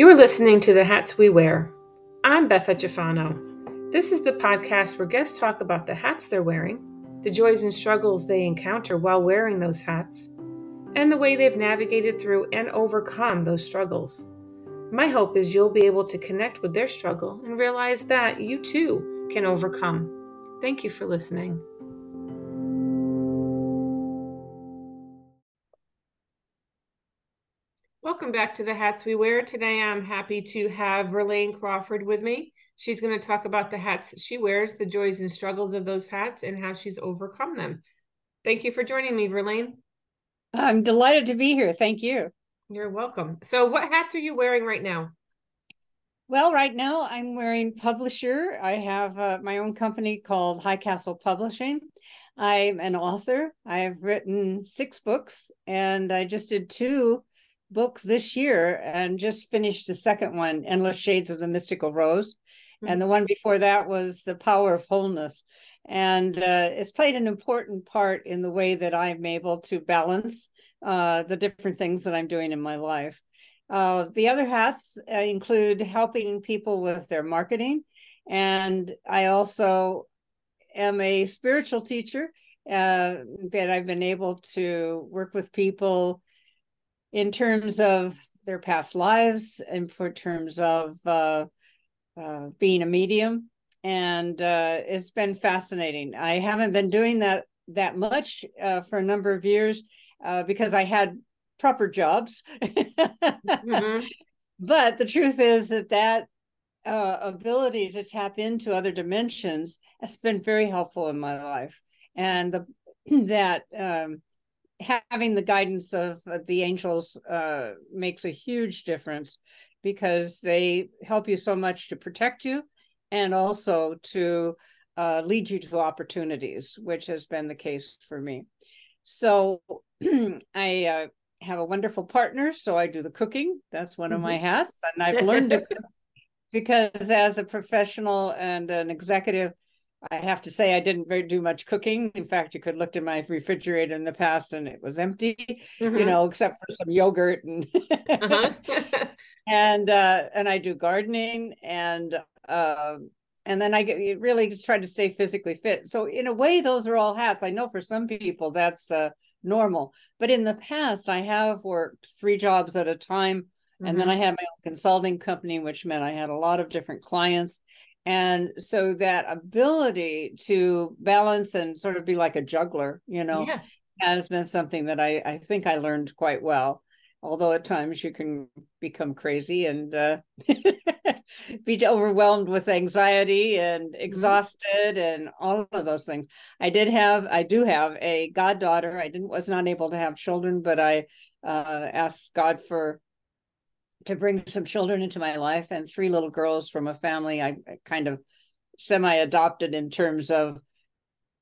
You're listening to The Hats We Wear. I'm Beth Etchefano. This is the podcast where guests talk about the hats they're wearing, the joys and struggles they encounter while wearing those hats, and the way they've navigated through and overcome those struggles. My hope is you'll be able to connect with their struggle and realize that you too can overcome. Thank you for listening. Welcome back to the Hats We Wear. Today I'm happy to have Verlaine Crawford with me. She's going to talk about the hats she wears, the joys and struggles of those hats, and how she's overcome them. Thank you for joining me, Verlaine. I'm delighted to be here. Thank you. You're welcome. So, what hats are you wearing right now? Well, right now I'm wearing publisher. I have uh, my own company called High Castle Publishing. I'm an author. I've written six books, and I just did two books this year and just finished the second one, Endless Shades of the Mystical Rose. Mm-hmm. And the one before that was The Power of Wholeness. And uh, it's played an important part in the way that I'm able to balance uh, the different things that I'm doing in my life. Uh, the other hats uh, include helping people with their marketing. And I also am a spiritual teacher uh, that I've been able to work with people in terms of their past lives and for terms of uh, uh, being a medium. And uh, it's been fascinating. I haven't been doing that that much uh, for a number of years uh, because i had proper jobs. Mm-hmm. but the truth is that that uh, ability to tap into other dimensions has been very helpful in my life. And the that um, having the guidance of the angels uh, makes a huge difference because they help you so much to protect you and also to uh, lead you to opportunities, which has been the case for me. So I uh, have a wonderful partner, so I do the cooking. That's one mm-hmm. of my mm-hmm. hats, and I've learned to because as a professional and an executive, I have to say I didn't very do much cooking. In fact, you could look in my refrigerator in the past and it was empty, mm-hmm. you know, except for some yogurt and uh-huh. and uh, and I do gardening and uh, and then I get really just try to stay physically fit. So in a way, those are all hats. I know for some people that's uh, normal, but in the past, I have worked three jobs at a time. Mm-hmm. And then mm-hmm. I had my own consulting company, which meant I had a lot of different clients. And so that ability to balance and sort of be like a juggler, you know, yeah. has been something that I, I think I learned quite well. Although at times you can become crazy and uh, be overwhelmed with anxiety and mm-hmm. exhausted and all of those things. I did have, I do have a goddaughter. I didn't was not able to have children, but I uh, asked God for to bring some children into my life and three little girls from a family I kind of semi adopted in terms of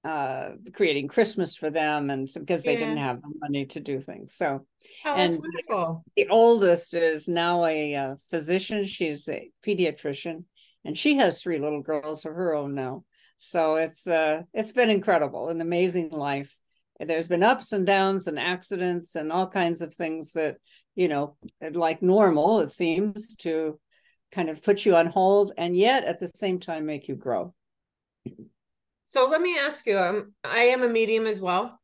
uh creating Christmas for them and because yeah. they didn't have the money to do things. So oh, and wonderful. The oldest is now a uh, physician. She's a pediatrician and she has three little girls of her own now. So it's uh it's been incredible, an amazing life. There's been ups and downs and accidents and all kinds of things that you know, like normal, it seems to kind of put you on hold and yet at the same time make you grow. So let me ask you, um, I am a medium as well.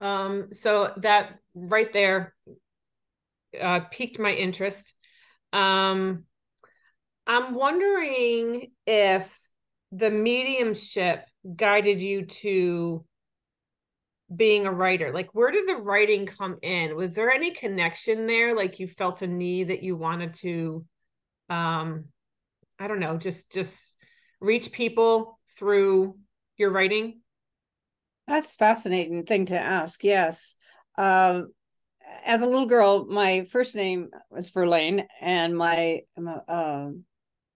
Um, so that right there uh, piqued my interest. Um, I'm wondering if the mediumship guided you to being a writer like where did the writing come in? Was there any connection there? Like you felt a need that you wanted to um i don't know just just reach people through your writing? That's fascinating thing to ask yes. Um as a little girl my first name was verlaine and my uh,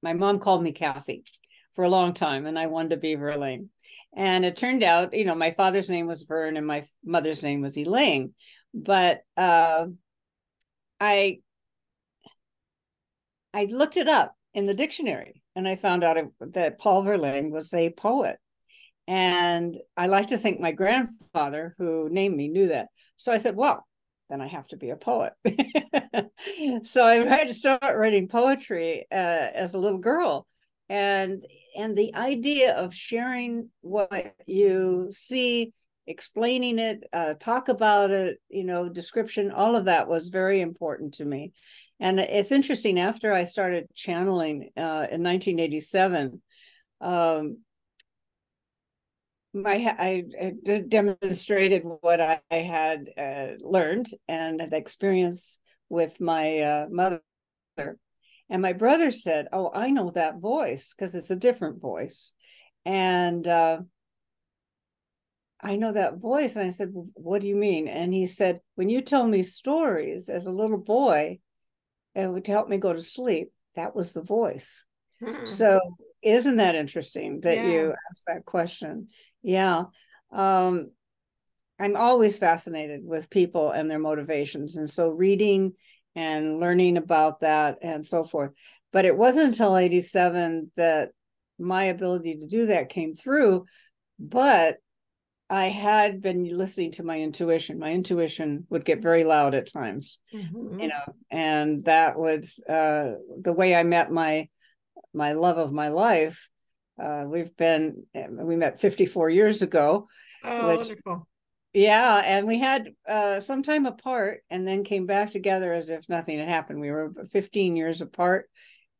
my mom called me kathy for a long time and i wanted to be verlaine and it turned out, you know, my father's name was Vern and my mother's name was Elaine. But uh, I I looked it up in the dictionary and I found out that Paul Verlaine was a poet. And I like to think my grandfather, who named me, knew that. So I said, well, then I have to be a poet. so I had to start writing poetry uh, as a little girl, and and the idea of sharing what you see, explaining it, uh, talk about it, you know, description, all of that was very important to me. And it's interesting. After I started channeling uh, in 1987. Um, my I, I demonstrated what I, had uh, learned and the experience with my uh, mother. And my brother said, "Oh, I know that voice because it's a different voice." And uh, I know that voice. And I said, What do you mean? And he said, When you tell me stories as a little boy, it would help me go to sleep. That was the voice. Hmm. So, isn't that interesting that yeah. you asked that question? Yeah. Um, I'm always fascinated with people and their motivations. And so reading and learning about that and so forth. But it wasn't until 87 that my ability to do that came through. But I had been listening to my intuition. My intuition would get very loud at times, mm-hmm. you know, and that was uh, the way I met my my love of my life uh, we've been we met 54 years ago. Oh, which, wonderful. Yeah, and we had uh, some time apart, and then came back together as if nothing had happened. We were 15 years apart,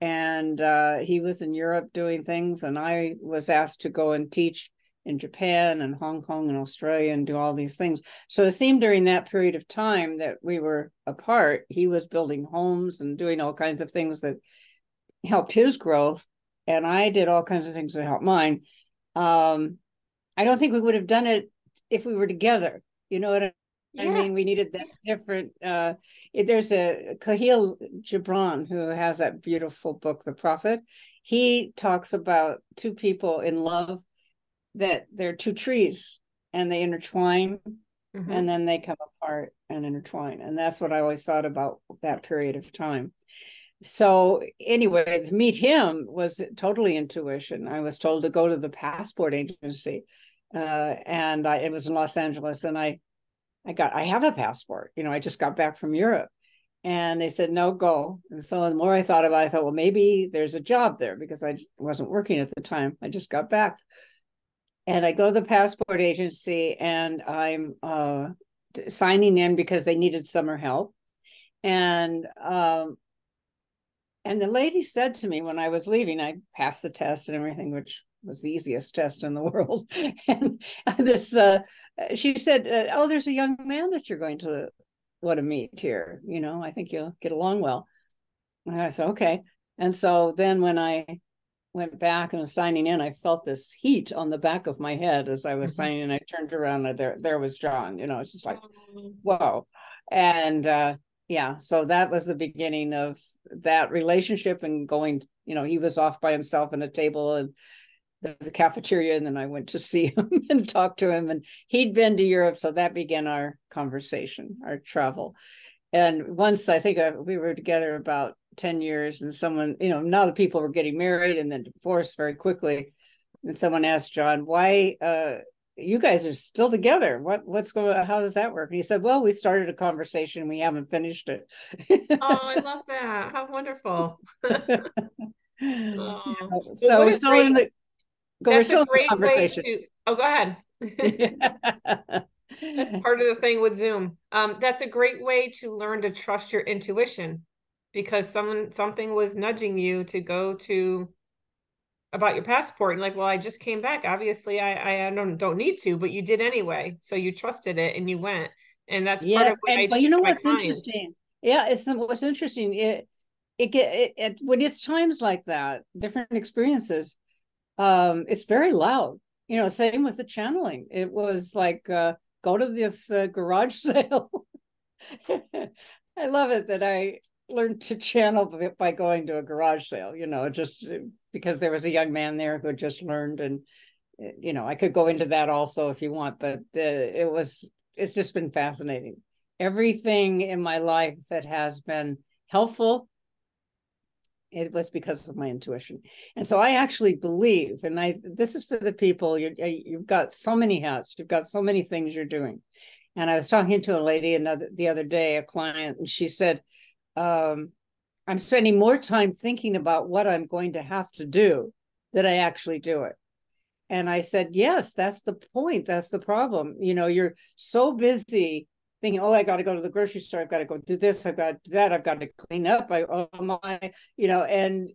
and uh, he was in Europe doing things, and I was asked to go and teach in Japan and Hong Kong and Australia and do all these things. So it seemed during that period of time that we were apart, he was building homes and doing all kinds of things that helped his growth and I did all kinds of things to help mine. Um, I don't think we would have done it if we were together. You know what I, yeah. I mean? We needed that different. Uh, there's a Kahlil Gibran who has that beautiful book, The Prophet. He talks about two people in love that they're two trees and they intertwine mm-hmm. and then they come apart and intertwine. And that's what I always thought about that period of time so anyway meet him was totally intuition i was told to go to the passport agency uh, and I, it was in los angeles and i i got i have a passport you know i just got back from europe. And they said no go. And so the more i thought about it i thought well maybe there's a job there because i wasn't working at the time. I just got back. And i go to the passport agency and i'm uh, signing in because they needed summer help. And um, and the lady said to me when I was leaving, I passed the test and everything, which was the easiest test in the world. and, this, uh, she said, uh, "Oh, there's a young man that you're going to want to meet here. You know, I think you'll get along well." And I said, "Okay." And so then when I went back and was signing in, I felt this heat on the back of my head as I was mm-hmm. signing in. I turned around and there, there was John. You know, it's just like, oh. whoa. And uh, yeah so that was the beginning of that relationship and going you know he was off by himself in a table and the, the, cafeteria and then i went to see him and talk to him and he'd been to europe so that began our conversation our travel and once i think uh, we were together about 10 years and someone you know now the people were getting married and then divorced very quickly and someone asked john why uh, you guys are still together. What what's going on? How does that work? And he said, Well, we started a conversation. We haven't finished it. oh, I love that. How wonderful. oh. So we're still great, in the go, still in the conversation. To, oh, go ahead. that's part of the thing with Zoom. Um, that's a great way to learn to trust your intuition because someone something was nudging you to go to about your passport and like well i just came back obviously i i don't don't need to but you did anyway so you trusted it and you went and that's yes, and, I but you know what's clients. interesting yeah it's what's interesting it it get it, it, when it's times like that different experiences um it's very loud. You know same with the channeling. It was like uh go to this uh, garage sale. I love it that i learned to channel by going to a garage sale you know just because there was a young man there who just learned and eh, you know i could go into that also if you want but uh, it was it's just been fascinating. Everything in my life that has been helpful it was because of my intuition and so i actually believe and i this is for the people you you've got so many hats you've got so many things you're doing And I was talking to a lady another the other day, a client, and she said, um, I'm spending more time thinking about what I'm going to have to do than I actually do it. And I said, Yes, that's the point. That's the problem. You know, you're so busy thinking, oh, I got to go to the grocery store. I've got to go do this. I've got to do that. I've got to clean up. I, oh my, you know, and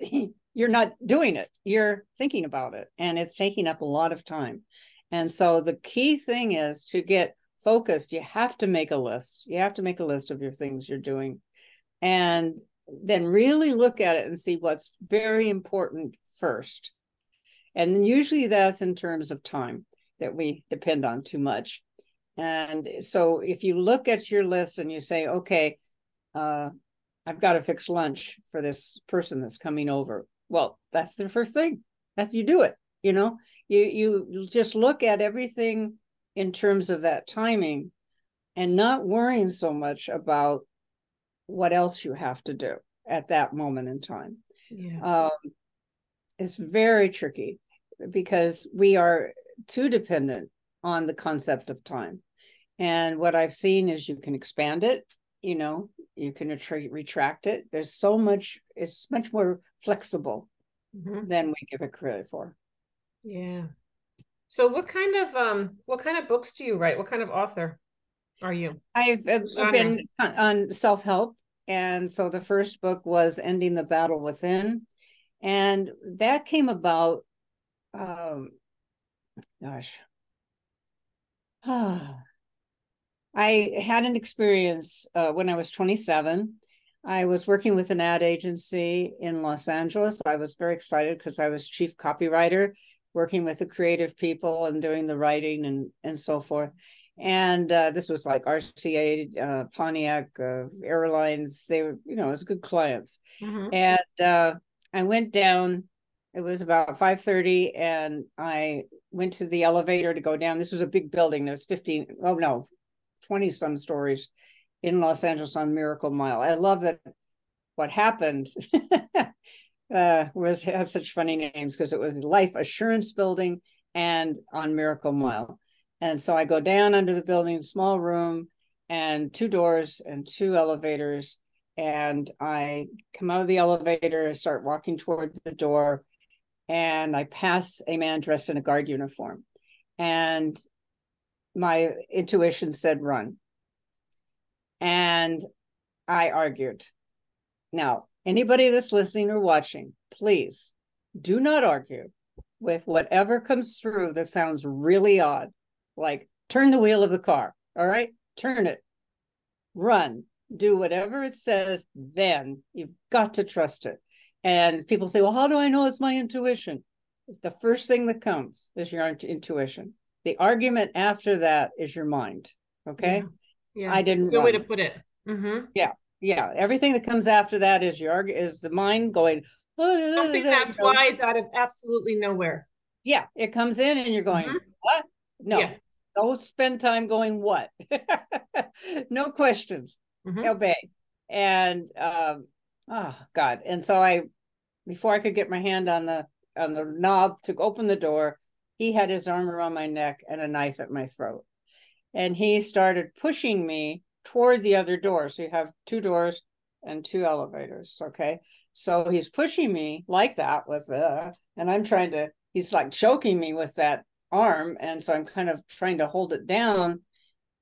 you're not doing it. You're thinking about it. And it's taking up a lot of time. And so the key thing is to get focused. You have to make a list. You have to make a list of your things you're doing. And then really look at it and see what's very important first. And usually that's in terms of time that we depend on too much. And so if you look at your list and you say, okay, uh, I've got to fix lunch for this person that's coming over. Well, that's the first thing. That's you do it. You know, you you just look at everything in terms of that timing and not worrying so much about what else you have to do at that moment in time. Yeah. Um, it's very tricky because we are too dependent on the concept of time. And what I've seen is you can expand it, you know, you can retra- retract it. There's so much, it's much more flexible mm-hmm. than we give it credit for. Yeah. So what kind of um what kind of books do you write? What kind of author are you? I've, I've been on self-help and so the first book was Ending the Battle Within and that came about um gosh ah I had an experience uh, when I was 27. I was working with an ad agency in Los Angeles. I was very excited because I was chief copywriter, working with the creative people and doing the writing and and so forth. And uh, this was like RCA, uh, Pontiac uh, Airlines. They were, you know, it was good clients. Mm-hmm. And uh, I went down. It was about five thirty, and I went to the elevator to go down. This was a big building. There was fifteen. Oh no, 20 some stories in Los Angeles on Miracle Mile. I love that what happened uh, was had such funny names because it was Life Assurance Building and on Miracle Mile. And so I go down under the building, small room, and two doors and two elevators. And I come out of the elevator, start walking towards the door, and I pass a man dressed in a guard uniform. And my intuition said run. And I argued. Now, anybody that's listening or watching, please do not argue with whatever comes through that sounds really odd. Like turn the wheel of the car. All right, turn it, run, do whatever it says. Then you've got to trust it. And people say, well, how do I know it's my intuition? The first thing that comes is your intuition. The argument after that is your mind. Okay. Yeah. yeah. I didn't. Good way to put it. Mm-hmm. Yeah. Yeah. Everything that comes after that is your is the mind going. Something that flies out of absolutely nowhere. Yeah, it comes in and you're going, mm-hmm. what? No, yeah. don't spend time going what. no questions. Mm-hmm. Obey. And um, oh God. And so I before I could get my hand on the on the knob to open the door, he had his arm around my neck and a knife at my throat. And he started pushing me toward the other door. So you have two doors and two elevators. Okay. So he's pushing me like that with the, and I'm trying to, he's like choking me with that arm. And so I'm kind of trying to hold it down,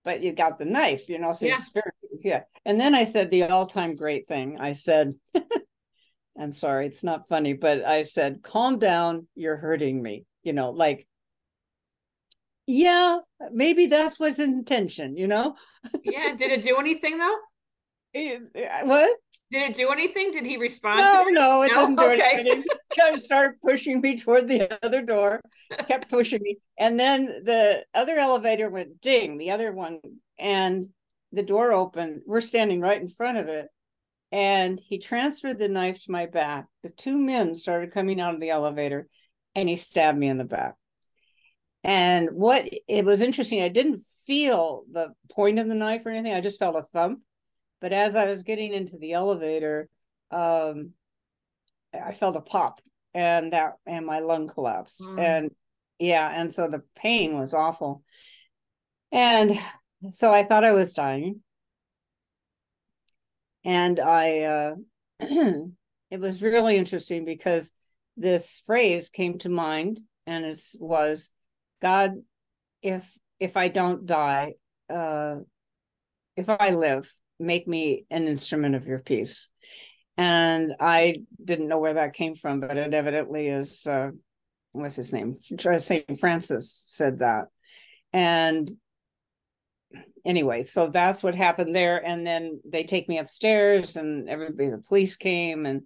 but you got the knife, you know, so yeah. very, yeah. And then I said the all time great thing. I said, I'm sorry, it's not funny, but I said, calm down, you're hurting me you know, like, yeah, maybe that's what's intention, you know? yeah. Did it do anything though? It, eh, eh, what? Did it do anything? Did he respond? No, no, it no? didn't do okay. anything. He kind of started pushing me toward the other door, kept pushing me. And then the other elevator went ding, the other one, and the door opened. We're standing right in front of it. And he transferred the knife to my back. The two men started coming out of the elevator and he stabbed me in the back. And what it was interesting, I didn't feel the point of the knife or anything. I just felt a thump. But as I was getting into the elevator, um, I felt a pop and that and my lung collapsed. Mm. And yeah, and so the pain was awful. And so I thought I was dying. And I, uh, it was really interesting because this phrase came to mind and it was, God, if if I don't die, uh, if I live, make me an instrument of your peace. And I didn't know where that came from, but it evidently is, uh, what's his name? St. Francis said that. And anyway, so that's what happened there. And then they take me upstairs, and everybody, the police came, and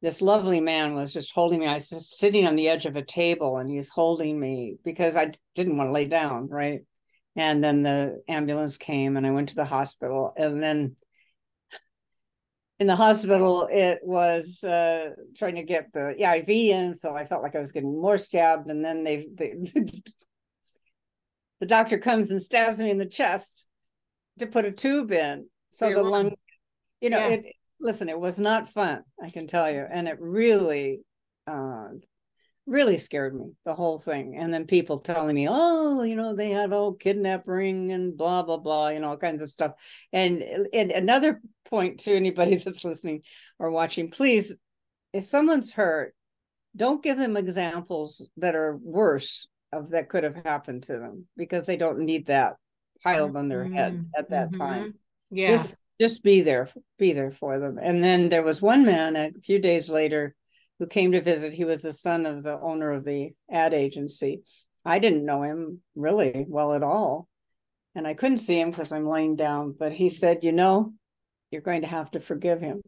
this lovely man was just holding me. I was just sitting on the edge of a table, and he's holding me because I didn't want to lay down, right? And then the ambulance came, and I went to the hospital, and then in the hospital, it was uh, trying to get the IV in, so I felt like I was getting more stabbed. And then they, they the doctor comes and stabs me in the chest to put a tube in, so the lung, you know, yeah. it. Listen, it was not fun, I can tell you, and it really, uh, really scared me the whole thing. And then people telling me, oh, you know, they have all kidnap ring and blah blah blah, you know, all kinds of stuff. And and another point to anybody that's listening or watching, please, if someone's hurt, don't give them examples that are worse of that could have happened to them because they don't need that piled on their head mm-hmm. at that mm-hmm. time. Yeah. Just just be there, be there for them. And then there was one man a few days later who came to visit. He was the son of the owner of the ad agency. I didn't know him really well at all. And I couldn't see him because I'm laying down. But he said, You know, you're going to have to forgive him.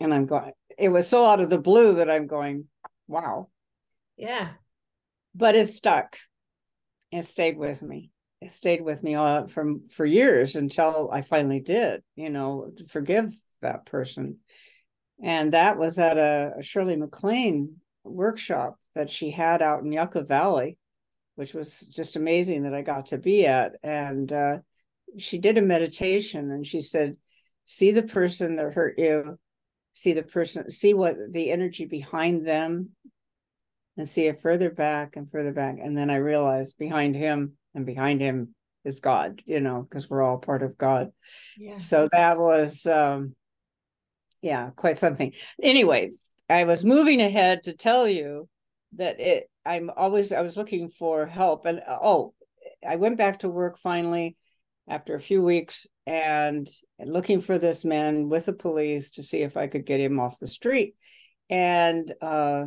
And I'm going, it was so out of the blue that I'm going, Wow. Yeah. But it stuck. It stayed with me. Stayed with me all from for years until I finally did, you know, forgive that person and that was at a, Shirley MacLaine workshop that she had out in Yucca Valley, which was just amazing that I got to be at. And uh, she did a meditation and she said, See the person that hurt you, see the person, see what the energy behind them, and see it further back and further back. And then I realized behind him and behind him is God, you know, because we're all part of God. Yeah. So that was um yeah, quite something. Anyway, I was moving ahead to tell you that it I'm always I was looking for help and oh, I went back to work finally after a few weeks and looking for this man with the police to see if I could get him off the street. And uh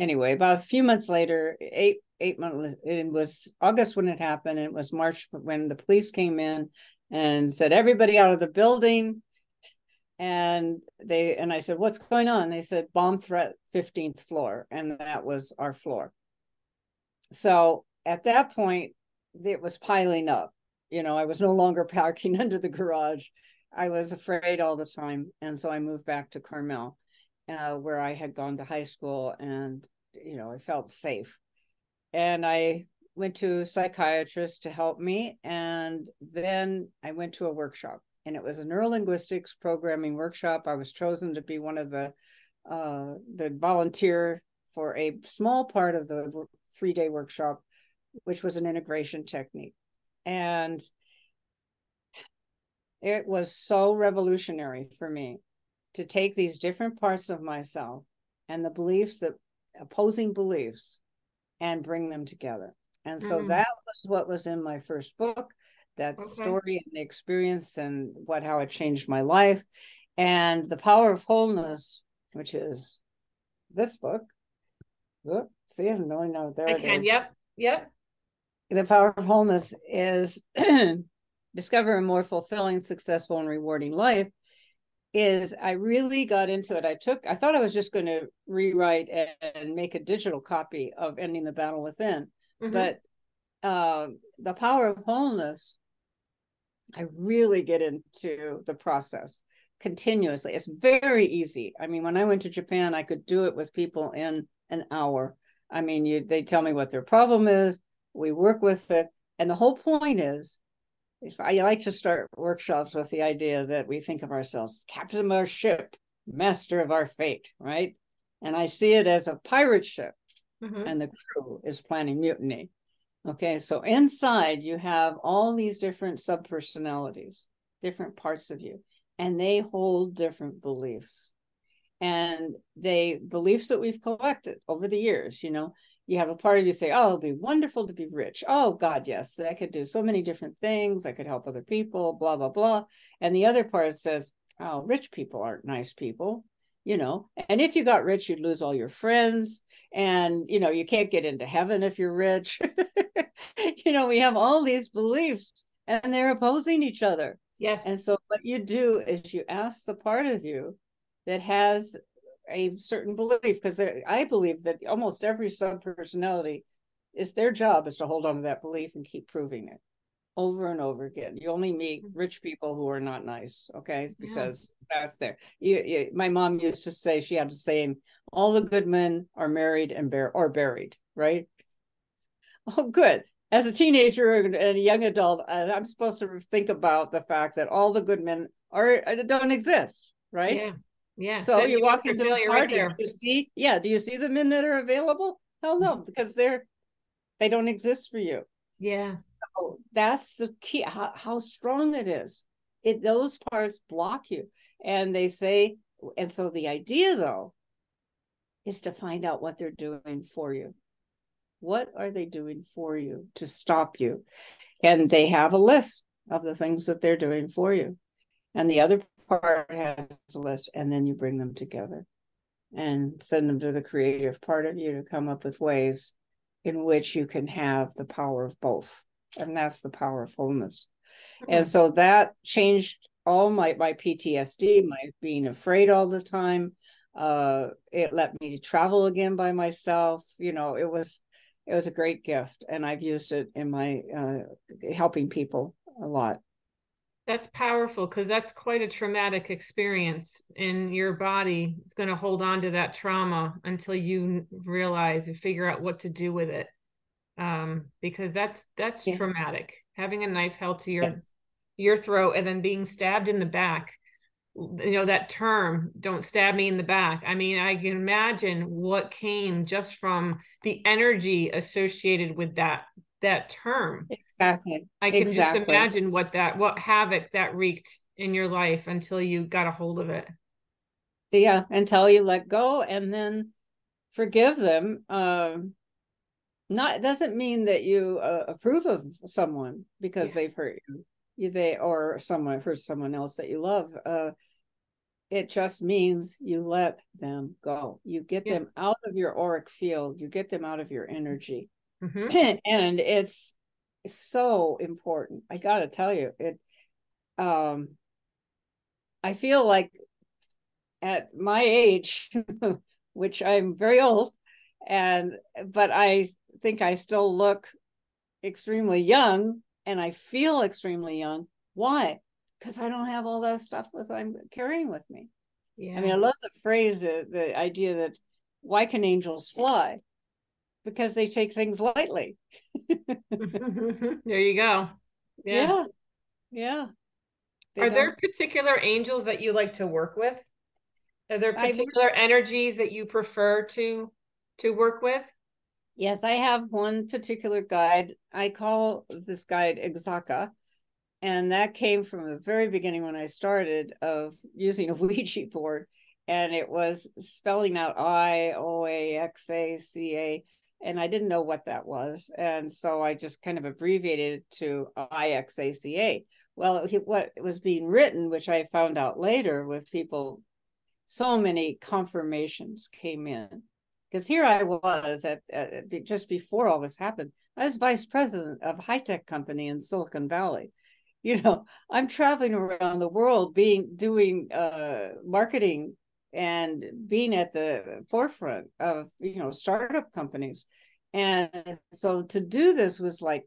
anyway, about a few months later, eight eight months it was August when it happened, it was March when the police came in and said everybody out of the building and they and I said, "What's going on?" They said, "Bomb threat, fifteenth floor," and that was our floor. So at that point, it was piling up. You know, I was no longer parking under the garage. I was afraid all the time, and so I moved back to Carmel, uh, where I had gone to high school, and you know, I felt safe. And I went to a psychiatrist to help me, and then I went to a workshop and it was a neurolinguistics programming workshop. I was chosen to be one of the uh, the volunteer for a small part of the three day workshop, which was an integration technique, and it was so revolutionary for me to take these different parts of myself and the beliefs that opposing beliefs and bring them together. And so mm. that was what was in my first book that okay. story and the experience and what how it changed my life and the power of wholeness which is this book see i'm really know there I can. Is. yep yep the power of wholeness is discover a more fulfilling successful and rewarding life is i really got into it i took i thought i was just going to rewrite and make a digital copy of ending the battle within mm-hmm. but uh, the power of wholeness I really get into the process continuously. It's very easy. I mean, when I went to Japan, I could do it with people in an hour. I mean, you they tell me what their problem is, we work with it, and the whole point is if I like to start workshops with the idea that we think of ourselves captain of our ship, master of our fate, right? And I see it as a pirate ship, mm-hmm. and the crew is planning mutiny. Okay, so inside you have all these different subpersonalities, different parts of you, and they hold different beliefs. And they beliefs that we've collected over the years, you know, you have a part of you say, Oh, it'll be wonderful to be rich. Oh, God, yes, I could do so many different things. I could help other people, blah, blah, blah. And the other part says, Oh, rich people aren't nice people you know and if you got rich you'd lose all your friends and you know you can't get into heaven if you're rich you know we have all these beliefs and they're opposing each other yes and so what you do is you ask the part of you that has a certain belief because i believe that almost every sub personality is their job is to hold on to that belief and keep proving it over and over again. You only meet mm-hmm. rich people who are not nice, okay? Because yeah. that's there. You, you, my mom used to say she had a saying, "All the good men are married and bear or buried." Right? Oh, good. As a teenager and a young adult, I'm supposed to think about the fact that all the good men are don't exist, right? Yeah. Yeah. So, so you walk into a party. Right you see, yeah. Do you see the men that are available? Hell no, mm-hmm. because they're they don't exist for you. Yeah So that's the key how, how strong it is it those parts block you and they say and so the idea though is to find out what they're doing for you what are they doing for you to stop you and they have a list of the things that they're doing for you and the other part has a list and then you bring them together and send them to the creative part of you to come up with ways in which you can have the power of both and that's the power of wholeness. Mm-hmm. And so that changed all my my PTSD, my being afraid all the time. Uh, it let me travel again by myself. You know, it was it was a great gift, and I've used it in my uh, helping people a lot. That's powerful because that's quite a traumatic experience, and your body is going to hold on to that trauma until you realize and figure out what to do with it um, because that's that's yeah. traumatic. Having a knife held to your yeah. your throat and then being stabbed in the back. You know that term, "Don't stab me in the back." I mean, I can imagine what came just from the energy associated with that that term. Exactly. I can exactly. just imagine what that what havoc that wreaked in your life until you got a hold of it. Yeah, until you let go and then forgive them. Um, not doesn't mean that you uh, approve of someone because yeah. they've hurt you you they or someone hurt someone else that you love uh it just means you let them go you get yeah. them out of your auric field you get them out of your energy mm-hmm. and it's so important i gotta tell you it um i feel like at my age which i'm very old and but i think I still look extremely young and I feel extremely young. Why? Because I don't have all that stuff with I'm carrying with me. Yeah. I mean, I love the phrase, the, the idea that why can angels fly? Because they take things lightly. there you go. Yeah. Yeah. yeah. Are don't. there particular angels that you like to work with? Are there particular I, energies that you prefer to to work with? Yes, I have one particular guide. I call this guide Exaka. And that came from the very beginning when I started of using a Ouija board. And it was spelling out I O A X A C A. And I didn't know what that was. And so I just kind of abbreviated it to IXACA. Well, what was being written, which I found out later with people, so many confirmations came in because here I was at, at, just before all this happened. I was vice president of a high tech company in Silicon Valley. You know, I'm traveling around the world, being doing uh, marketing and being at the forefront of you know startup companies, and so to do this was like,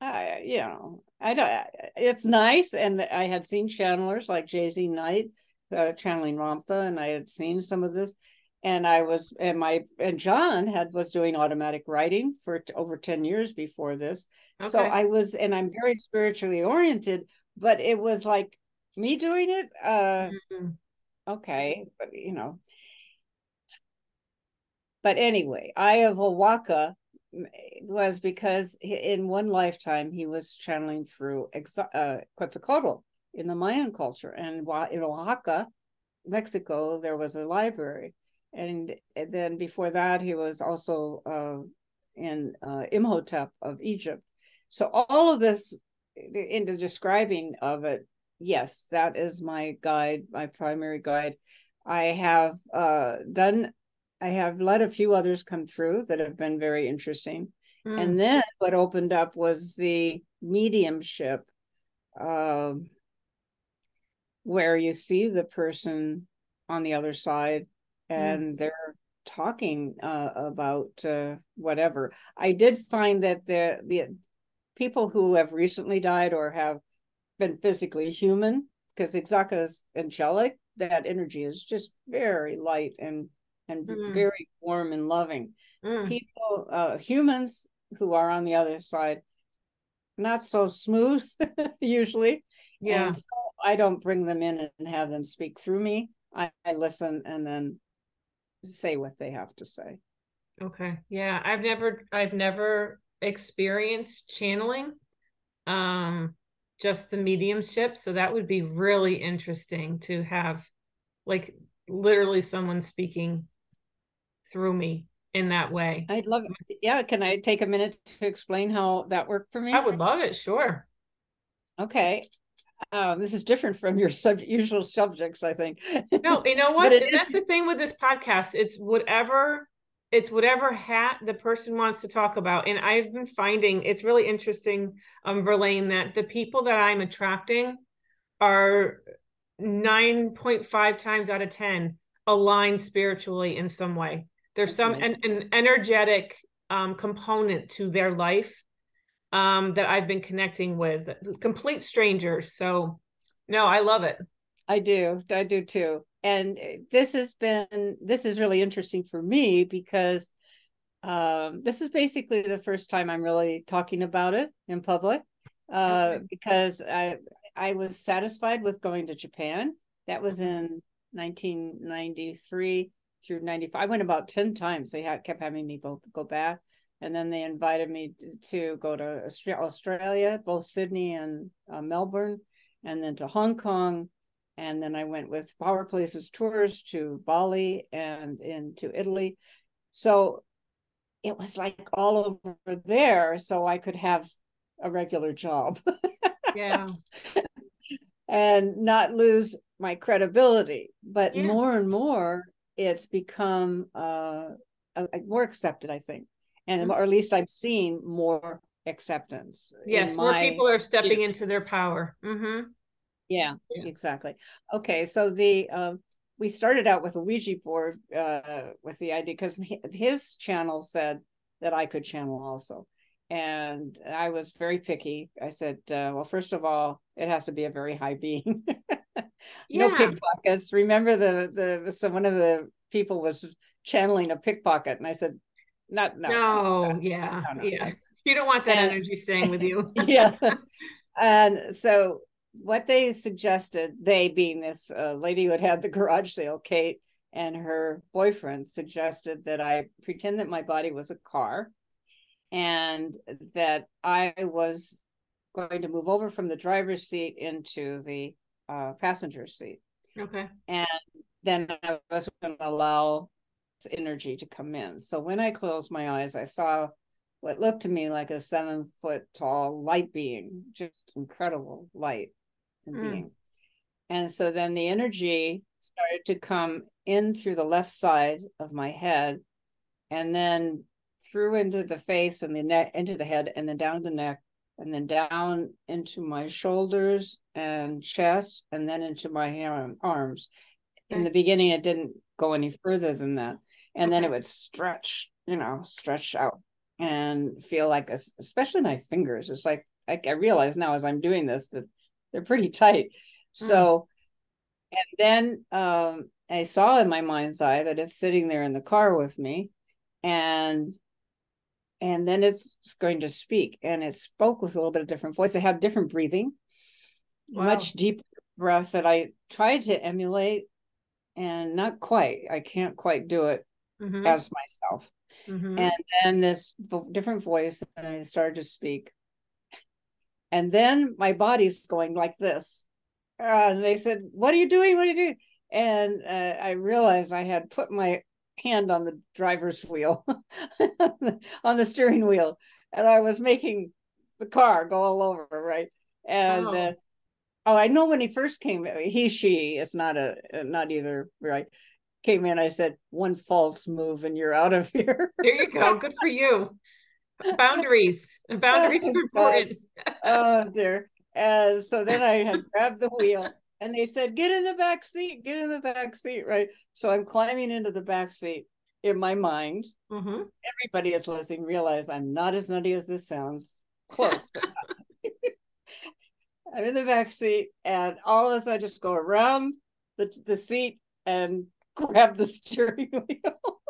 I you know, I don't. It's nice, and I had seen channelers like JZ Knight uh, channeling Ramtha, and I had seen some of this and I was and my and John had was doing automatic writing for over 10 years before this. Okay. So I was and I'm very spiritually oriented, but it was like me doing it uh mm-hmm. Okay, but you know. But anyway, Eye of Owaka was because in one lifetime he was channeling through uh, Quetzalcoatl in the Mayan culture, and in Oaxaca, Mexico, there was a library, and then before that he was also uh, in uh, Imhotep of Egypt. So all of this into describing of it, yes, that is my guide, my primary guide. I have uh, done I have let a few others come through that have been very interesting. Mm. And then what opened up was the mediumship, um, where you see the person on the other side mm. and mm. they're talking uh, about uh, whatever. I did find that the the people who have recently died or have been physically human, because Ixaca is angelic, that energy is just very light and and mm. very warm and loving. Mm. People, uh, humans who are on the other side, not so smooth usually. Yeah. So I don't bring them in and have them speak through me. I, I listen and then say what they have to say. Okay. Yeah. I've never I've never experienced channeling. Um just the mediumship. So that would be really interesting to have like literally someone speaking through me in that way. I'd love it. Yeah. Can I take a minute to explain how that worked for me? I would love it. Sure. Okay. Um, this is different from your sub- usual subjects, I think. No, you know what? that's the thing with this podcast. It's whatever it's whatever hat the person wants to talk about. And I've been finding it's really interesting, um, Verlaine, that the people that I'm attracting are 9.5 times out of 10 aligned spiritually in some way. There's some an, an energetic um, component to their life um, that I've been connecting with, complete strangers. So, no, I love it. I do. I do too. And this has been, this is really interesting for me because um, this is basically the first time I'm really talking about it in public uh, okay. because I, I was satisfied with going to Japan. That was in 1993 through 95. I went about 10 times. They had, kept having me both go back. And then they invited me to, go to Australia, both Sydney and uh, Melbourne, and then to Hong Kong. And then I went with Power Places Tours to Bali and into Italy. So it was like all over there. So I could have a regular job. yeah. and not lose my credibility. But yeah. more and more, it's become uh, more accepted, I think, and mm-hmm. or at least I've seen more acceptance. Yes, more my, people are stepping into their power. Mm-hmm. Yeah, yeah, exactly. Okay, so the uh, we started out with a Ouija board uh, with the idea because his channel said that I could channel also. And I was very picky. I said, uh, well, first of all, it has to be a very high being. yeah. no pickpockets. Remember the the so one of the people was channeling a pickpocket, and I said, "Not no, no, no yeah, no, no, yeah. You don't want that and, energy staying with you." yeah, and so what they suggested, they being this uh, lady who had had the garage sale, Kate, and her boyfriend suggested that I pretend that my body was a car and that I was going to move over from the driver's seat into the uh, passenger seat. Okay. And then I was going to allow energy to come in. So when I closed my eyes, I saw what looked to me like a seven foot tall light being, just incredible light and mm. being. And so then the energy started to come in through the left side of my head and then through into the face and the neck, into the head, and then down the neck, and then down into my shoulders and chest, and then into my arms. In the beginning, it didn't go any further than that. And then it would stretch, you know, stretch out and feel like, a, especially my fingers. It's like, I, I realize now as I'm doing this that they're pretty tight. So, mm. and then um, I saw in my mind's eye that it's sitting there in the car with me. And and then it's going to speak and it spoke with a little bit of different voice it had different breathing wow. much deeper breath that i tried to emulate and not quite i can't quite do it mm-hmm. as myself. Mm-hmm. And then this different voice, and I started to speak. And then my body's going like this. Uh, and they said, What are you doing? What are you doing? And uh, I realized I had put my hand on the driver's wheel, on the steering wheel, and I was making the car go all over, right? And oh. Uh, oh, I know when he first came, he, she is not a, not either, right? Came in, I said, one false move and you're out of here. there you go. Good for you. Boundaries. Boundaries are important. oh dear. And so then I had grabbed the wheel and they said, get in the back seat, get in the back seat, right? So I'm climbing into the back seat in my mind. Mm-hmm. Everybody is listening, realize I'm not as nutty as this sounds. Close, but I'm in the back seat, and all of a sudden I just go around the, the seat and grab the steering wheel.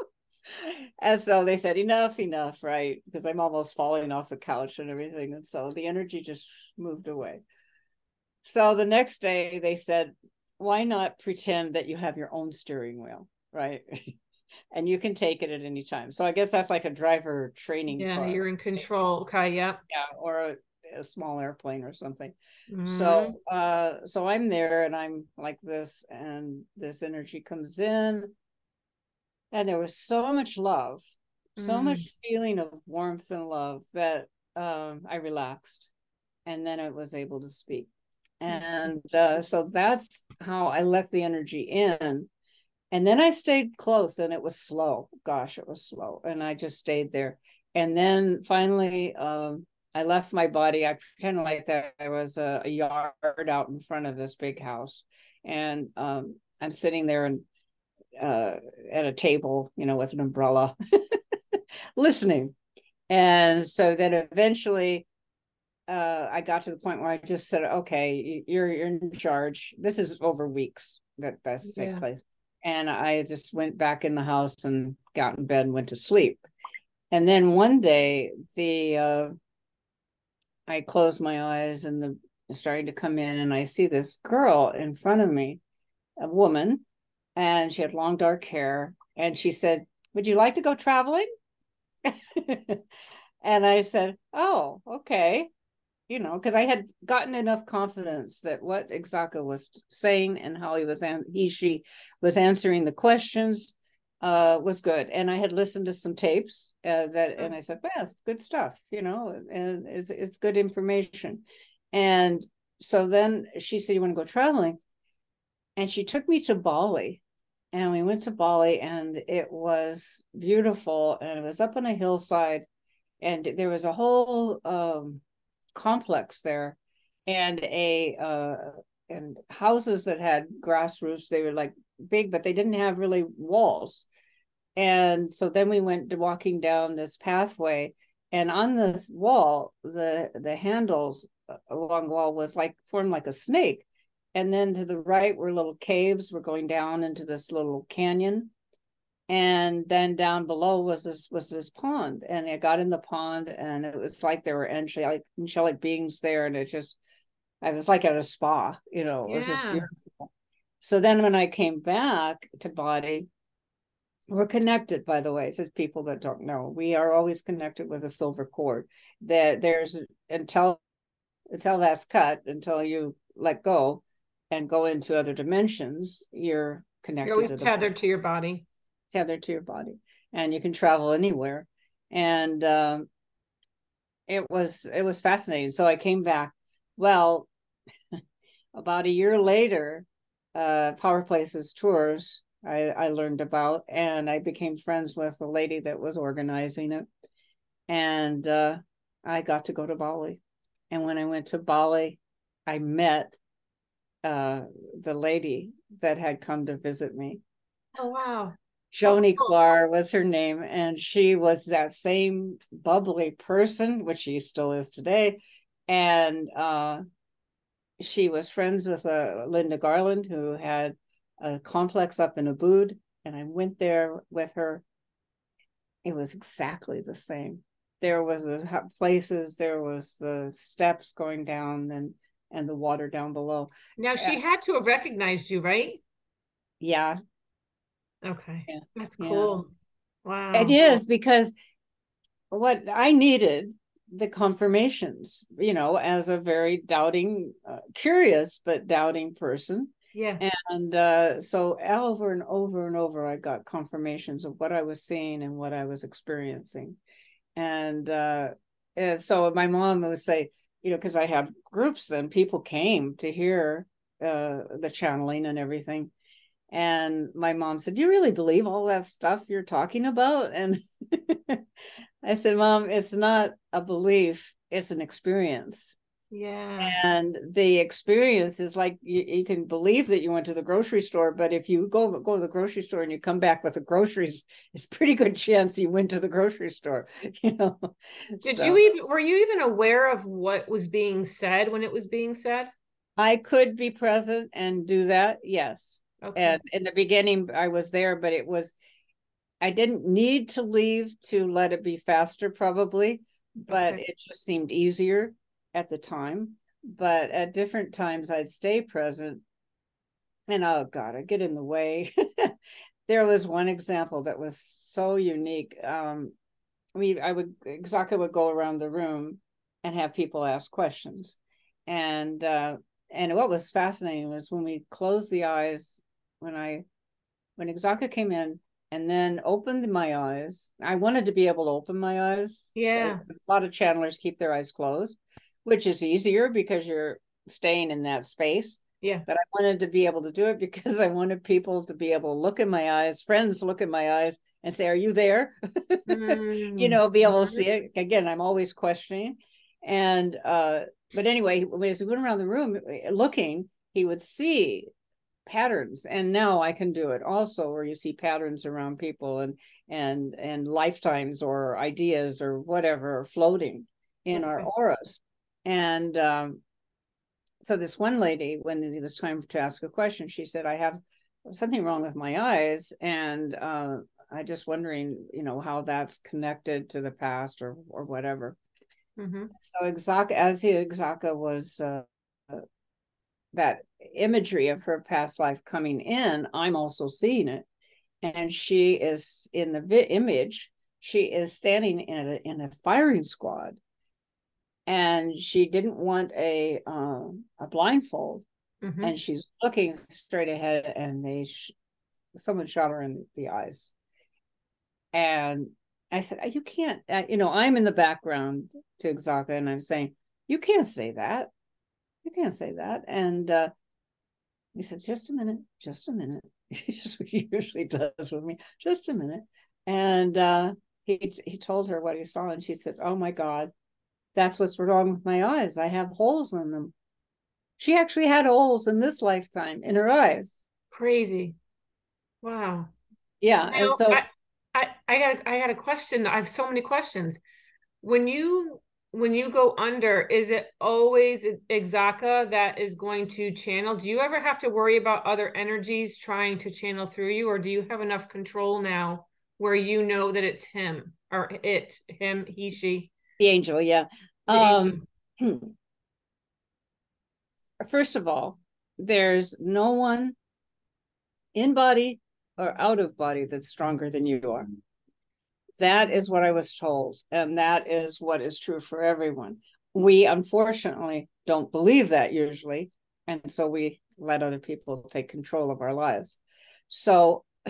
And so they said, enough, enough, right? Because I'm almost falling off the couch and everything. And so the energy just moved away. So the next day they said, why not pretend that you have your own steering wheel, right? and you can take it at any time. So I guess that's like a driver training. Yeah, car. you're in control. Okay, yeah. Yeah, or a, a small airplane or something. Mm-hmm. So uh so I'm there and I'm like this and this energy comes in and there was so much love, so mm. much feeling of warmth and love that um I relaxed and then I was able to speak. Mm-hmm. And uh, so that's how I let the energy in. And then I stayed close and it was slow. Gosh, it was slow. And I just stayed there. And then finally, um, I left my body. I kind of like that. I was a, a, yard out in front of this big house. And um, I'm sitting there and uh, at a table, you know, with an umbrella, listening. And so then eventually uh, I got to the point where I just said, "Okay, you're you're in charge." This is over weeks that that's yeah. take place, and I just went back in the house and got in bed and went to sleep. And then one day, the uh, I closed my eyes and the starting to come in, and I see this girl in front of me, a woman, and she had long dark hair, and she said, "Would you like to go traveling?" and I said, "Oh, okay." you know, because I had gotten enough confidence that what Exaka was saying and how he was an- he she was answering the questions uh, was good. And I had listened to some tapes uh, that, and I said, "Well, it's good stuff," you know, and it's it's good information. And so then she said, "You want to go traveling?" And she took me to Bali, and we went to Bali, and it was beautiful, and it was up on a hillside, and there was a whole um, complex there and a uh and houses that had grass roofs they were like big but they didn't have really walls. And so then we went to walking down this pathway and on this wall the the handles along the wall was like formed like a snake and then to the right were little caves we're going down into this little canyon and then down below was this was this pond and I got in the pond and it was like there were angelic angelic beings there and it just I was like at a spa you know it was yeah. just beautiful so then when I came back to body we're connected by the way to people that don't know we are always connected with a silver cord that there's until until that's cut until you let go and go into other dimensions you're connected you're always tethered body. to your body. Tethered to your body. And you can travel anywhere. And um, it was it was fascinating. So i came back well about a year later uh power places tours i i learned about and i became friends with the lady that was organizing it. And uh i got to go to bali. And when i went to bali i met uh the lady that had come to visit me oh wow Joni oh, Clar was her name, and she was that same bubbly person, which she still is today. And uh, she was friends with uh, Linda Garland, who had a complex up in Ubud, and I went there with her. It was exactly the same. There was the places, there was the steps going down, and and the water down below. Now she had to have recognized you, right? Yeah, Okay. Yeah. That's cool. Wow. It is because what I needed the confirmations, you know, as a very doubting, uh, curious but doubting person. Yeah. And uh, so over and over and over, I got confirmations of what I was seeing and what I was experiencing. And, uh, and so my mom would say, you know, because I had groups then, people came to hear uh, the channeling and everything. And my mom said, Do you really believe all that stuff you're talking about? And I said, Mom, it's not a belief, it's an experience. Yeah. And the experience is like you, you, can believe that you went to the grocery store, but if you go go to the grocery store and you come back with the groceries, it's pretty good chance you went to the grocery store. You know. Did so, you even were you even aware of what was being said when it was being said? I could be present and do that, yes. Okay. And in the beginning, I was there, but it was I didn't need to leave to let it be faster, probably, but okay. it just seemed easier at the time. But at different times, I'd stay present. And oh God, I get in the way. there was one example that was so unique. Um, we I would Exaka would go around the room and have people ask questions. And uh, and what was fascinating was when we closed the eyes, when I when Exaka came in, and then opened my eyes. I wanted to be able to open my eyes. Yeah. A lot of channelers keep their eyes closed, which is easier because you're staying in that space. Yeah. But I wanted to be able to do it because I wanted people to be able to look in my eyes, friends look in my eyes and say, Are you there? Mm. you know, be able to see it. Again, I'm always questioning. And uh, but anyway, as he went around the room looking, he would see patterns and now i can do it also where you see patterns around people and and and lifetimes or ideas or whatever floating in okay. our auras and um, so this one lady when it was time to ask a question she said i have something wrong with my eyes and uh, i just wondering you know how that's connected to the past or or whatever mm-hmm. so Exaka as the Exaka was uh, that imagery of her past life coming in, I'm also seeing it. And she is in the vi- image, she is standing in a, in a firing squad. And she didn't want a um, a blindfold, mm-hmm. and she's looking straight ahead, and they sh- someone shot her in the eyes. And I said, "You can't." Uh, you know, I'm in the background to Exaka, and I'm saying, "You can't say that you can't say that. And uh, he said, just a minute, just a minute. he usually does with me, just a minute. And uh, he, he told her what he saw, and she says, oh my God, that's what's wrong with my eyes. I have holes in them. She actually had holes in this lifetime in her eyes. Crazy. Wow. Yeah. and so I, I, I got I had a question. I have so many questions. When you when you go under, is it always Exaka that is going to channel? Do you ever have to worry about other energies trying to channel through you, or do you have enough control now where you know that it's him or it, him, he, she? The angel, yeah. The um, angel. First of all, there's no one in body or out of body that's stronger than you are. That is what I was told. And that is what is true for everyone. We unfortunately don't believe that usually. And so we let other people take control of our lives. So,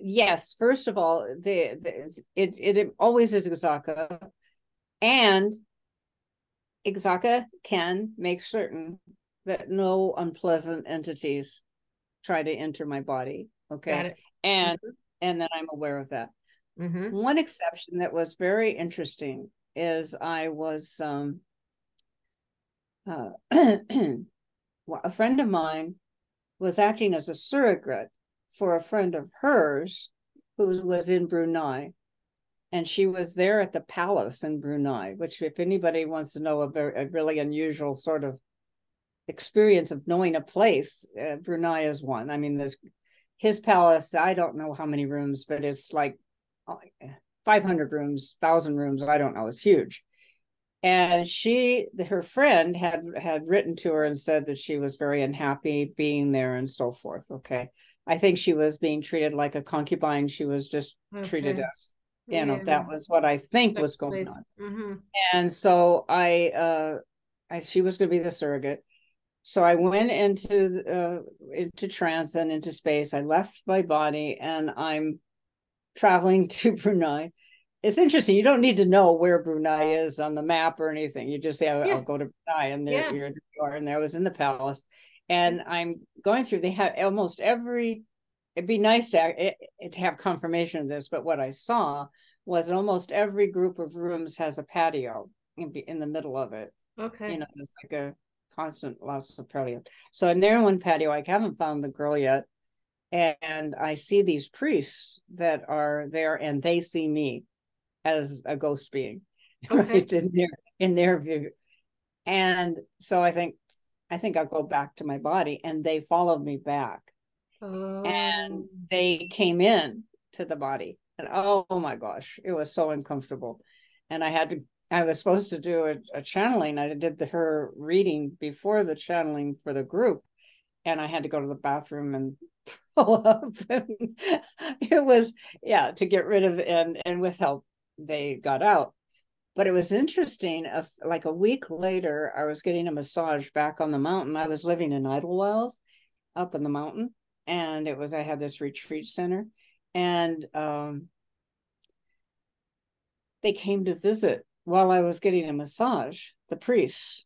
yes, first of all, the, the it, it always is Exaka. And Exaka can make certain that no unpleasant entities try to enter my body. Okay. And mm-hmm and then I'm aware of that. Mm-hmm. One exception that was very interesting is I was um, uh, a friend of mine was acting as a surrogate for a friend of hers who was in Brunei. And she was there at the palace in Brunei, which, if anybody wants to know a, very, a really unusual sort of experience of knowing a place, uh, Brunei is one. I mean, there's his palace i don't know how many rooms but it's like 500 rooms 1000 rooms i don't know it's huge and she her friend had had written to her and said that she was very unhappy being there and so forth okay i think she was being treated like a concubine she was just okay. treated as you yeah. know that was what i think That's was going on mm-hmm. and so i uh i she was going to be the surrogate so i went into uh into trance and into space i left my body and i'm traveling to brunei it's interesting. You don't need to know where Brunei is on the map or anything. You just say, "I'll, yeah. I'll go to Brunei," and there, yeah. you are. And there I was in the palace, and I'm going through. They have almost every. It'd be nice to eh, eh, to have confirmation of this, but what I saw was almost every group of rooms has a patio in, in the middle of it. Okay. You know, it's like a constant lots of patio. So I'm there in one patio, I haven't found the girl yet, and I see these priests that are there, and they see me as a ghost being, okay. right? In their in their view. And so I think I think I'll go back to my body and they followed me back. Oh. And they came in to the body. And oh, oh my gosh, it was so uncomfortable. And I had to I was supposed to do a, a channeling. I did the, her reading before the channeling for the group, and I had to go to the bathroom and throw up. it was yeah to get rid of and and with help they got out. But it was interesting. If, like a week later, I was getting a massage back on the mountain. I was living in Idyllwild up in the mountain. And it was, I had this retreat center. And um, they came to visit while I was getting a massage, the priests.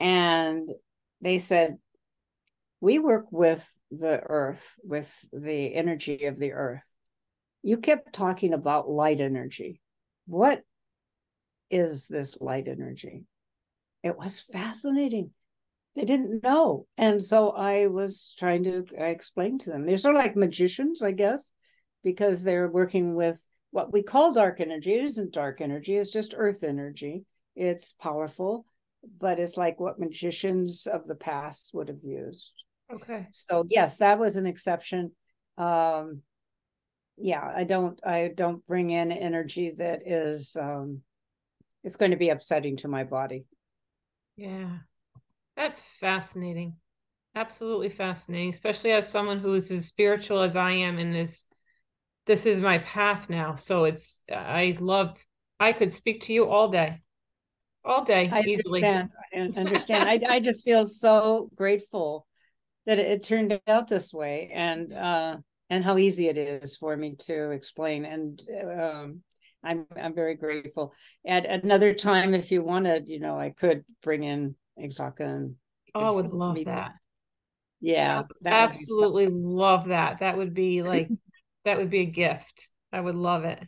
And they said, We work with the earth, with the energy of the earth you kept talking about light energy. What is this light energy? It was fascinating. They didn't know. And so I was trying to explain to them. They're sort of like magicians, I guess, because they're working with what we call dark energy. It isn't dark energy, it's just earth energy. It's powerful, but it's like what magicians of the past would have used. Okay. So, yes, that was an exception. Um, yeah i don't i don't bring in energy that is um it's going to be upsetting to my body. Yeah. That's fascinating. Absolutely fascinating especially as someone who's as spiritual as i am and is this is my path now. So it's i love i could speak to you all day. All day I easily. understand, I understand. I, I just feel so grateful that it, it turned out this way. And uh and how easy it is for me to explain. And um, I'm I'm very grateful. At another time, if you wanted, you know, I could bring in Exaka and. Oh, I would love that. Yeah, that absolutely love that. That would be like that would be a gift. I would love it.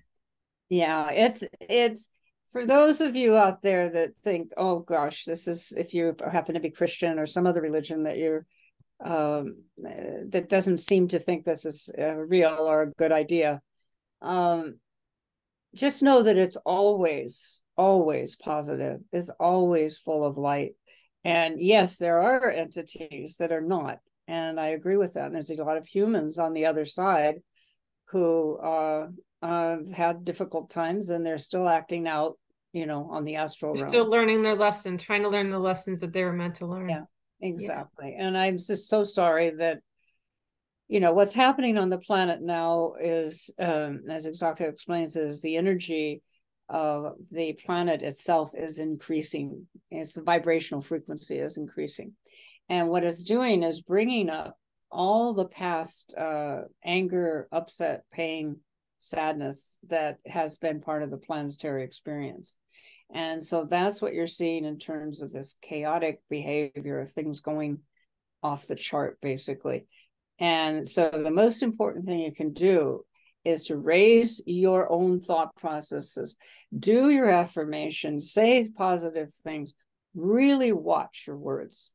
Yeah, it's it's for those of you out there that think, oh gosh, this is if you happen to be Christian or some other religion that you're um, that doesn't seem to think this is uh, real or a good idea. Um, just know that it's always, always positive, is always full of light. And yes, there are entities that are not. And I agree with that. And there's a lot of humans on the other side who uh, uh, had difficult times and they're still acting out, you know, on the astral they're realm. Still learning their lesson, trying to learn the lessons that they were meant to learn. Yeah exactly yeah. and i'm just so sorry that you know what's happening on the planet now is um, as Exaka explains is the energy of the planet itself is increasing its vibrational frequency is increasing and what it's doing is bringing up all the past uh, anger upset pain sadness that has been part of the planetary experience and so that's what you're seeing in terms of this chaotic behavior of things going off the chart, basically. And so the most important thing you can do is to raise your own thought processes, do your affirmations, say positive things, really watch your words.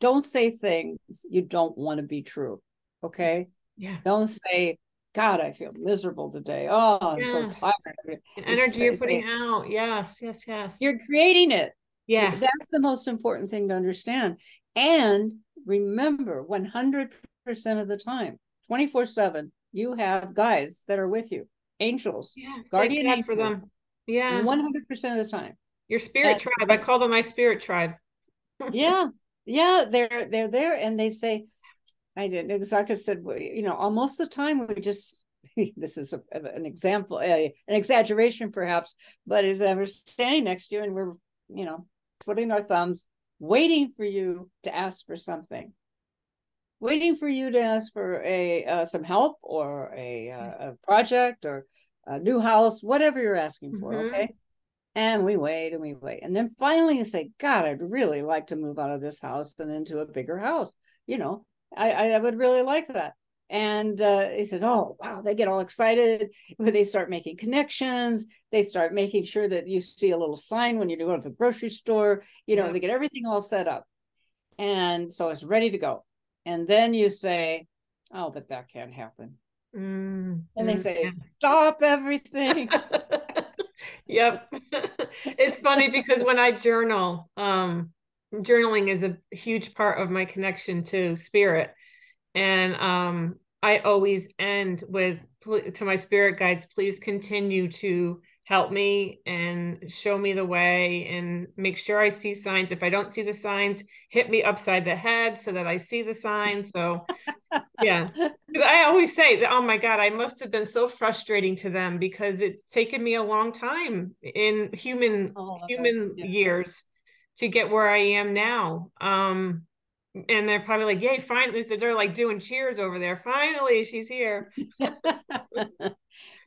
Don't say things you don't want to be true. Okay. Yeah. Don't say, God, I feel miserable today. Oh, I'm yes. so tired. The energy you're putting out. Yes, yes, yes. You're creating it. Yeah. That's the most important thing to understand. And remember, 100% of the time, 24 7, you have guides that are with you, angels, yeah, guardian angels, for them. Yeah. 100% of the time. Your spirit tribe. I call them my spirit tribe. yeah. Yeah. They're they're there and they say, I didn't so I said, you know, almost the time we just this is a, an example, a, an exaggeration perhaps, but is we're standing next to you and we're, you know, twiddling our thumbs, waiting for you to ask for something waiting for you to ask for a uh, some help or a, uh, a project or a new house, whatever you're asking for. Mm-hmm. Okay. And we wait and we wait. And then finally you say, God, I'd really like to move out of this house and into a bigger house. You know, I, I would really like that. And uh, he said, Oh, wow, they get all excited when they start making connections. They start making sure that you see a little sign when you go to the grocery store. You know, yeah. they get everything all set up. And so it's ready to go and then you say, "Oh, but that can't happen," mm, and they say, "Stop everything." yep, it's funny because when I journal, um, journaling is a huge part of my connection to spirit, and um, I always end with to my spirit guides, please continue to help me and show me the way and make sure I see signs. If I don't see the signs, hit me upside the head so that I see the signs. So, yeah, I always say that, oh my God, I must have been so frustrating to them because it's taken me a long time in human oh, human yeah. years to get where I am now. Um, and they're probably like, "Yay, finally!" They're like doing cheers over there. Finally, she's here.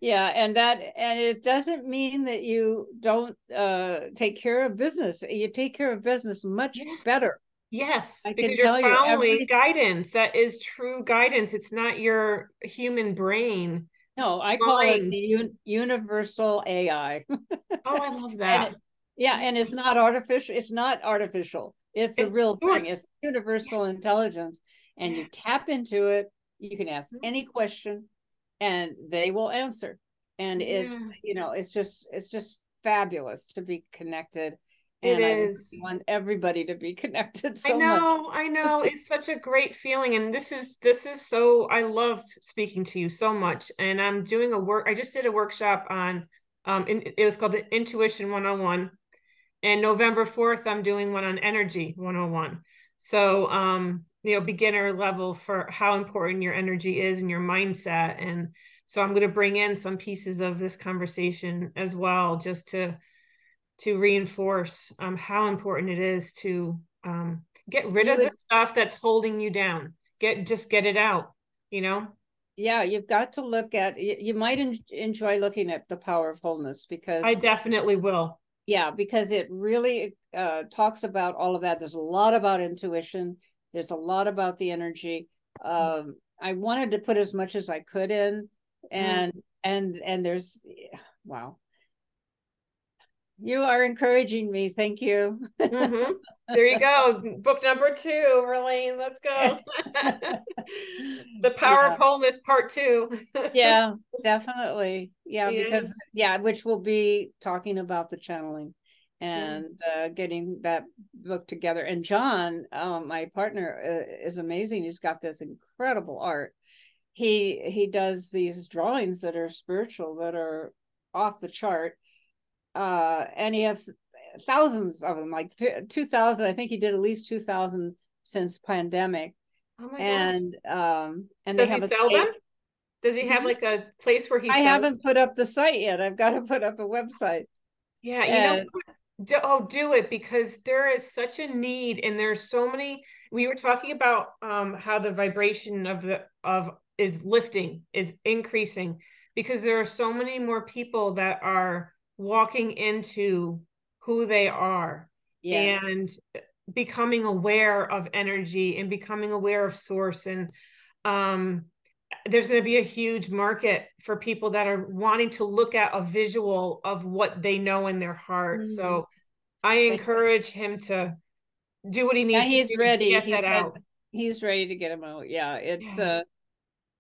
yeah and that and it doesn't mean that you don't uh take care of business you take care of business much yeah. better yes I because you're following you guidance that is true guidance it's not your human brain no i call it the un- universal ai oh i love that yeah and it's not artificial it's not artificial it's a real thing it's universal intelligence and you tap into it you can ask mm-hmm. any question and they will answer and yeah. it's you know it's just it's just fabulous to be connected and it is. I want everybody to be connected so I know, much. I know. It's such a great feeling. And this is this is so I love speaking to you so much. And I'm doing a work, I just did a workshop on um it was called the Intuition 101. And November 4th, I'm doing one on energy 101. So um you know beginner level for how important your energy is and your mindset. And so i'm going to bring in some pieces of this conversation as well just to to reinforce um, how important it is to um, get rid you of would, the stuff that's holding you down. Get just get it out you know? Yeah you've got to look at you might enjoy looking at the power of wholeness because i definitely will yeah because it really uh, talks about all of that there's a lot about intuition there's a lot about the energy. Um, I wanted to put as much as I could in, and mm. and and there's, wow. You are encouraging me. Thank you. mm-hmm. There you go. Book number two, Verlaine. Let's go. the power yeah. of wholeness, part two. yeah, definitely. Yeah, yeah, because yeah, which will be talking about the channeling and uh, getting that book together. And John, um, my partner, uh, is amazing. He's got this incredible art. He he does these drawings that are spiritual, that are off the chart, uh, and he has thousands of them, like two thousand. I think he did at least two thousand since pandemic. Oh my and God. um, and does he sell them? Does he have mm-hmm. like a place where he? I haven't put up the site yet. I've got to put up a website. Yeah, you and, know do, oh do it because there is such a need and there's so many we were talking about um how the vibration of the of is lifting is increasing because there are so many more people that are walking into who they are yes. and becoming aware of energy and becoming aware of source and um there's going to be a huge market for people that are wanting to look at a visual of what they know in their heart. Mm-hmm. So I encourage him to do what he needs. Yeah, he's ready. he's out. He's ready to get him out. Yeah, it's yeah. uh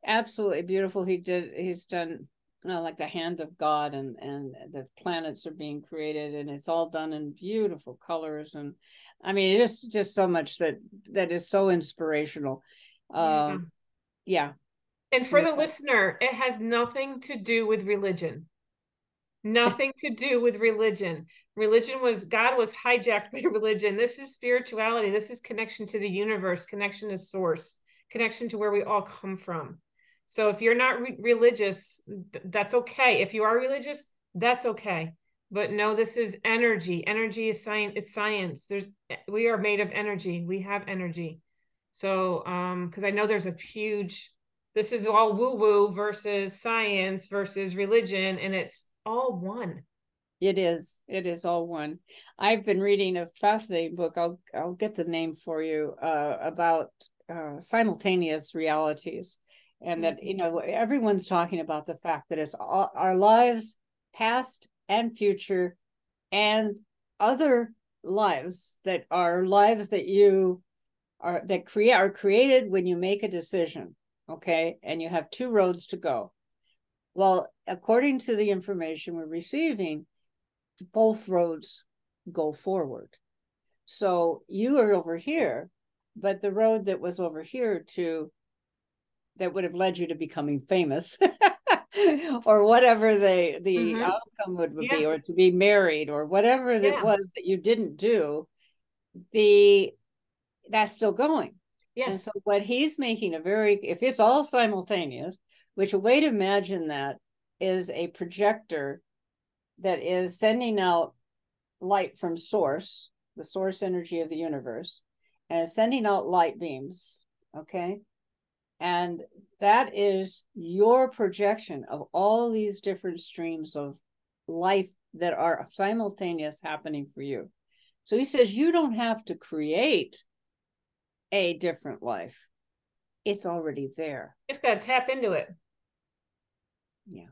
absolutely beautiful. He did. He's done uh, like the hand of God, and and the planets are being created, and it's all done in beautiful colors. And I mean, just just so much that that is so inspirational. Um, yeah. yeah and for the listener, it has nothing to do with religion. Nothing to do with religion. religion was God was hijacked by religion. This is spirituality. This is connection to the universe, connection to source, connection to where we all come from. So if you're not re- religious, that's okay. If you are religious, that's okay. But no, this is energy. Energy is science. It's science. There's we are made of energy. We have energy. So um, because I know there's a huge this is all woo-woo versus science versus religion, and it's all one. It is. It is all one. I've been reading a fascinating book. I'll I'll get the name for you uh, about uh, simultaneous realities and mm-hmm. that you know everyone's talking about the fact that it's all, our lives past and future and other lives that are lives that you are that create are created when you make a decision okay? And you have two roads to go. Well according to the information we're receiving both roads go forward. So you are over here but the road that was over here to that would have led you to becoming famous or whatever the the mm-hmm. outcome would yeah. be or to be married or whatever that yeah. was that you didn't do the that's still going yes and so what he's making a very if it's all simultaneous which a way to imagine that is a projector that is sending out light from source the source energy of the universe and sending out light beams okay and that is your projection of all these different streams of life that are simultaneous happening for you. So he says you don't have to create a different life. It's already there. Just got to tap into it. Yeah.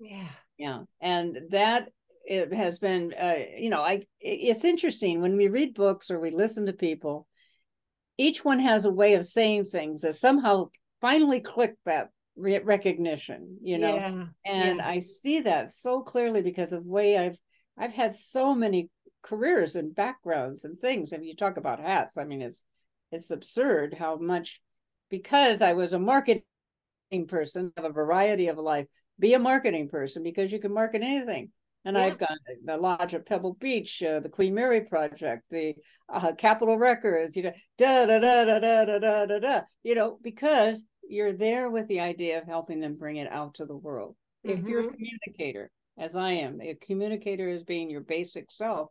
Yeah. Yeah. And that it has been uh, you know, I it's interesting when we read books or we listen to people each one has a way of saying things that somehow finally click that re- recognition you know? Yeah, and yeah. i see that so clearly because of the way i've i've had so many careers and backgrounds and things. If you talk about hats i mean it's it's absurd how much because i was a marketing person of a variety of life be a marketing person because you can market anything and yeah. I've gone the Lodge at Pebble Beach, uh, the Queen Mary Project, the uh, Capitol Records, you know, da da da da da da da da you know, because you're there with the idea of helping them bring it out to the world. Mm-hmm. If you're a mm-hmm. communicator, as I am, a communicator is being your basic self,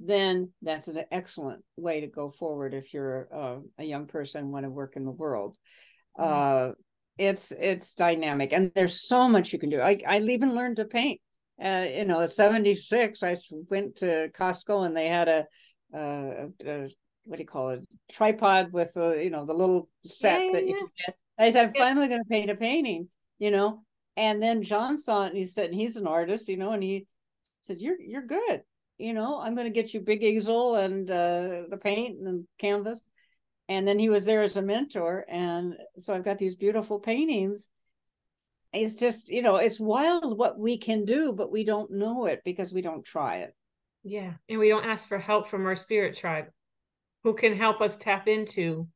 then that's an excellent way to go forward if you're uh, a young person want to work in the world. Mm-hmm. Uh, it's it's dynamic, and there's so much you can do. I I even learned to paint uh, you know, 76, I went to Costco and they had a, uh, a what do you call it, tripod with, a, you know, the little set yeah, that you can get. I said, I'm yeah. finally going to paint a painting, you know. And then John saw it and he said, and he's an artist, you know, and he said, you're, you're good. You know, I'm going to get you big easel and uh, the paint and canvas. And then he was there as a mentor. And so I've got these beautiful paintings it's just you know it's wild what we can do but we don't know it because we don't try it yeah and we don't ask for help from our spirit tribe who can help us tap into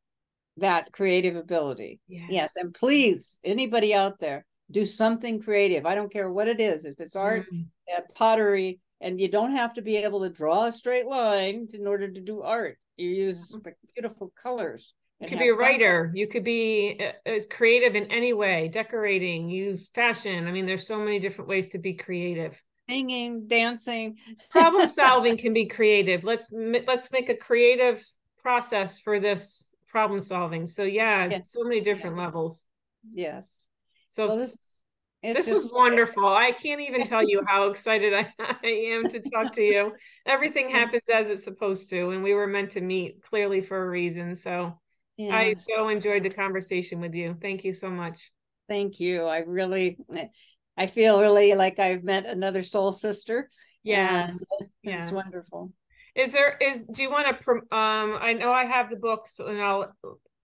that creative ability yeah. yes and please anybody out there do something creative i don't care what it is if it's art mm. uh, pottery and you don't have to be able to draw a straight line in order to do art you use mm-hmm. the beautiful colors you could be a writer. Fun. You could be uh, creative in any way, decorating, you fashion. I mean, there's so many different ways to be creative. Singing, dancing, problem solving can be creative. Let's let's make a creative process for this problem solving. So yeah, yes. so many different levels. Yes. So well, this this was wonderful. I can't even tell you how excited I, I am to talk to you. Everything happens as it's supposed to, and we were meant to meet clearly for a reason. So Yes. I so enjoyed the conversation with you. Thank you so much. Thank you. I really, I feel really like I've met another soul sister. Yeah, yeah. it's wonderful. Is there is do you want to um I know I have the books and I'll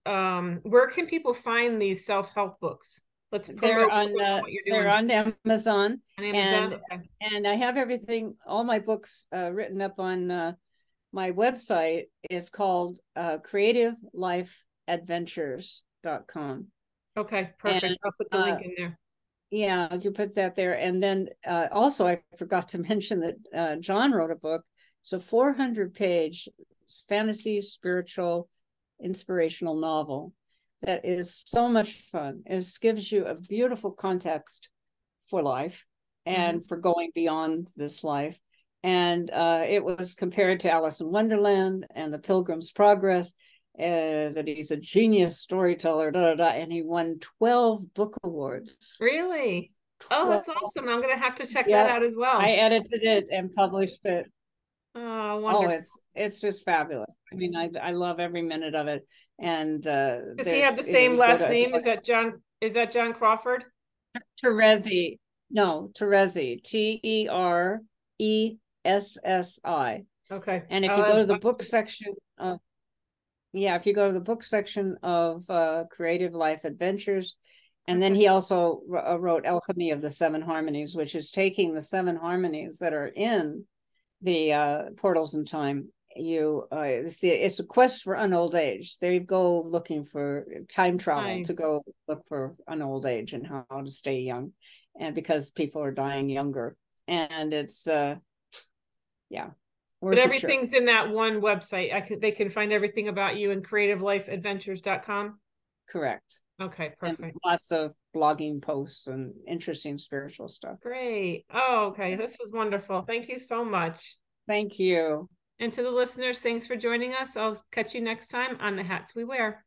um where can people find these self-help books? Let's they're on uh, they're on Amazon, on Amazon? and okay. and I have everything all my books uh, written up on uh, my website is called uh, creativelifeadventures.com. Okay, perfect. And, I'll put the link uh, in there. Yeah, you put that there. And then uh, also, I forgot to mention that uh, John wrote a book a 400 page fantasy, spiritual, inspirational novel that is so much fun. It gives you a beautiful context for life and mm-hmm. for going beyond this life. And uh, it was compared to Alice in Wonderland and The Pilgrim's Progress. Uh, that he's a genius storyteller, da, da, da, and he won 12 book awards. Really? Oh, that's awesome. I'm going to have to check yeah, that out as well. I edited it and published it. Oh, wonderful. Oh, it's it's just fabulous. I mean, I I love every minute of it. And uh does he have the same last name? Is that John is that John Crawford? Teressi. No, Teressi. T E R E S S I. Okay. And if you go to the book section of yeah, if you go to the book section of uh Creative Life Adventures, and then he also uh, wrote Alchemy of the Seven Harmonies, which is taking the seven harmonies that are in the uh, portals in time. You, uh, it's the it's a quest for an old age. They go looking for time travel nice. to go look for an old age and how to stay young, and because people are dying younger, and it's uh, yeah. But everything's in that one website. I could they can find everything about you in creativelifeadventures.com. Correct. Okay, perfect. And lots of blogging posts and interesting spiritual stuff. Great. Oh, okay. This is wonderful. Thank you so much. Thank you. And to the listeners, thanks for joining us. I'll catch you next time on The Hats We Wear.